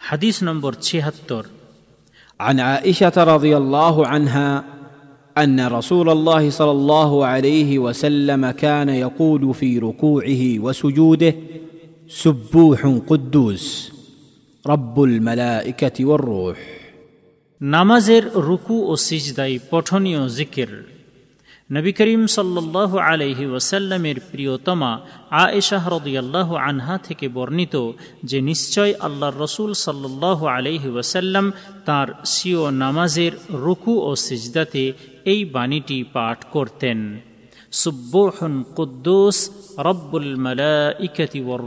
হাদিস নম্বর ছিয়াত্তর عن عائشه رضي الله عنها ان رسول الله صلى الله عليه وسلم كان يقول في ركوعه وسجوده سبوح قدوس رب الملائكه والروح নামাজের রুকু ও সিজদাই পঠনীয় জিকির নবী করিম সাল্লাহ আলহি ওসাল্লামের প্রিয়তমা আয়েশাহ রদিয়াল্লাহ আনহা থেকে বর্ণিত যে নিশ্চয় আল্লাহ রসুল সাল্লাহ আলহি ওসাল্লাম তার সিও নামাজের রুকু ও সিজদাতে এই বাণীটি পাঠ করতেন। সুব্বোহন কুদ্দুস রব্বুল মালাইকাতি ওয়ার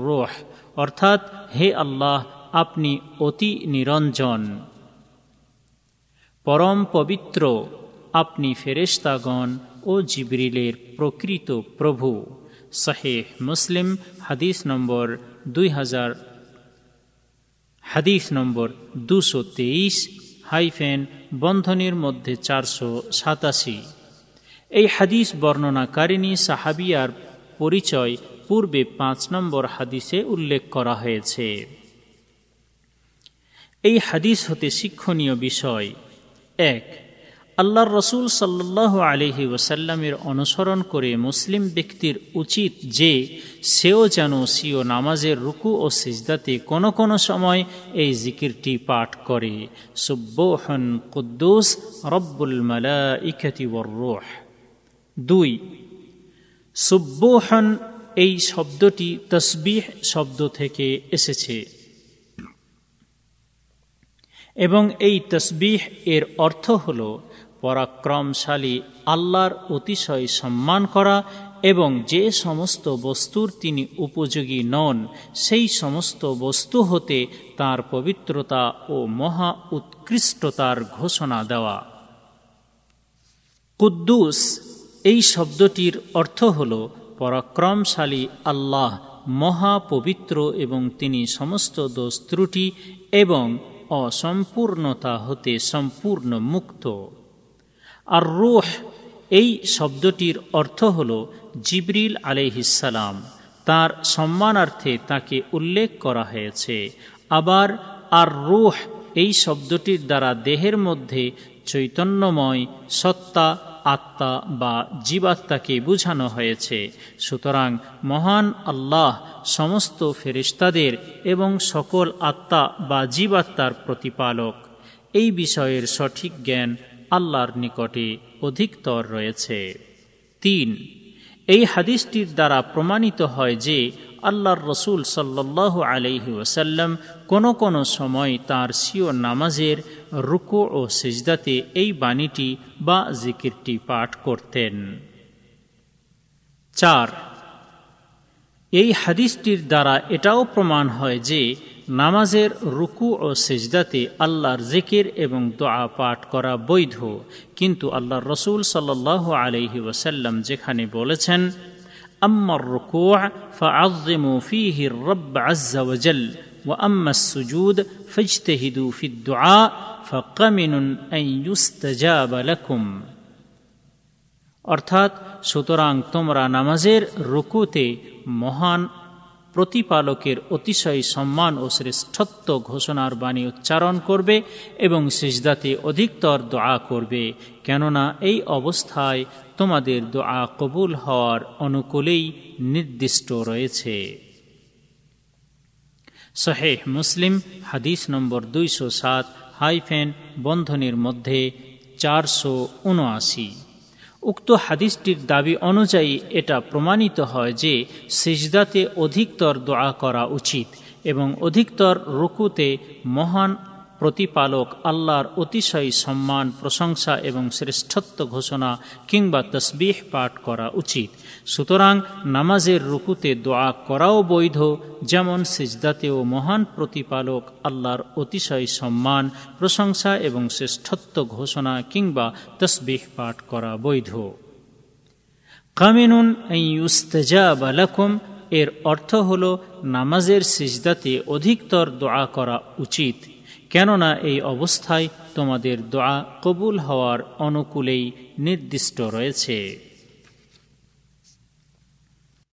অর্থাৎ, হে আল্লাহ, আপনি অতি নিরঞ্জন। পরম পবিত্র, আপনি ফেরেশতাগণ ও জিবরিলের প্রকৃত প্রভু। শাহেহ মুসলিম, হাদিস নম্বর দুই হাজার, হাদিস নম্বর দুশো তেইশ, হাইফেন বন্ধনের মধ্যে চারশো সাতাশি। এই হাদিস বর্ণনাকারিণী সাহাবিয়ার পরিচয় পূর্বে পাঁচ নম্বর হাদিসে উল্লেখ করা হয়েছে। এই হাদিস হতে শিক্ষণীয় বিষয়। এক আল্লাহর রসুল সাল্লাহ আলহি ওসাল্লামের অনুসরণ করে মুসলিম ব্যক্তির উচিত যে সেও যেন সিও নামাজের রুকু ও সিজদাতে কোনো কোনো সময় এই জিকিরটি পাঠ করে। সুব্বোহন কুদ্দুস রব্বুল মালা ইখতি রোহ। দুই সুব্বোহন এই শব্দটি তসবিহ শব্দ থেকে এসেছে। এবং এই তসবিহ এর অর্থ হল পরাক্রমশালী, আল্লাহর অতিশয় সম্মান করা এবং যে সমস্ত বস্তুর তিনি উপযোগী নন, সেই সমস্ত বস্তু হতে তার পবিত্রতা ও মহা উৎকৃষ্টতার ঘোষণা দেওয়া। কুদ্দুস, এই শব্দটির অর্থ হল পরাক্রমশালী আল্লাহ, মহা পবিত্র এবং তিনি সমস্ত দোষ ত্রুটি এবং অসম্পূর্ণতা হতে সম্পূর্ণ মুক্ত। আর রুহ, এই শব্দটির অর্থ হল জিবরিল আলহিসাল্লাম তার সম্মানার্থে তাকে উল্লেখ করা হয়েছে। আবার আর রুহ, এই শব্দটির দ্বারা দেহের মধ্যে চৈতন্যময় সত্তা, আত্মা বা জীবাত্মাকে বুঝানো হয়েছে। সুতরাং মহান আল্লাহ সমস্ত ফেরিস্তাদের এবং সকল আত্মা বা জীবাত্মার প্রতিপালক। এই বিষয়ের সঠিক জ্ঞান আল্লাহর নিকটে অধিকতর রয়েছে। তিন, এই হাদিসটির দ্বারা প্রমাণিত হয় যে আল্লাহর রসুল সাল্লাহ আলহি ওসাল্লাম কোনো কোনো সময় তার সিও নামাজের রুকু ও সিজদাতে এই বাণীটি বা জিকিরটি পাঠ করতেন। চার, এই হাদিসটির দ্বারা এটাও প্রমাণ হয় যে নামাজের রুকু ও সেজদাতে আল্লাহর জিকির এবং দোয়া পাঠ করা বৈধ কিন্তু আল্লাহর রসুল সাল্লাহ আলহি ওসাল্লাম যেখানে বলেছেন أما الركوع فعظموا فيه الرب عز وجل وأما السجود فاجتهدوا في الدعاء فقمن أن يستجاب لكم অর্থাৎ সুতরাং তোমরা নামাজের রুকুতে মহান প্রতিপালকের অতিশয় সম্মান ও শ্রেষ্ঠত্ব ঘোষণার বাণী উচ্চারণ করবে এবং সিজদাতে অধিকতর দোয়া করবে। কেননা এই অবস্থায় তোমাদের দোয়া কবুল হওয়ার অনুকূলেই নির্দিষ্ট রয়েছে। শহেহ মুসলিম, হাদিস নম্বর দুইশো সাত, হাইফেন বন্ধনের মধ্যে চারশো উনআশি। উক্ত হাদিসটির দাবি অনুযায়ী এটা প্রমাণিত হয় যে সিজদাতে অধিকতর দোয়া করা উচিত এবং অধিকতর রুকুতে মহান প্রতিপালক আল্লাহর অতিশয় সম্মান, প্রশংসা এবং শ্রেষ্ঠত্ব ঘোষণা কিংবা তসবিহ পাঠ করা উচিত। সুতরাং নামাজের রুকুতে দোয়া করাও বৈধ, যেমন সিজদাতেও মহান প্রতিপালক আল্লাহর অতিশয় সম্মান, প্রশংসা এবং শ্রেষ্ঠত্ব ঘোষণা কিংবা তসবিহ পাঠ করা বৈধ। কামিনুন বালাকুম এর অর্থ হল নামাজের সিজদাতে অধিকতর দোয়া করা উচিত। কেননা এই অবস্থায় তোমাদের দোয়া কবুল হওয়ার অনুকূলেই নির্দিষ্ট রয়েছে।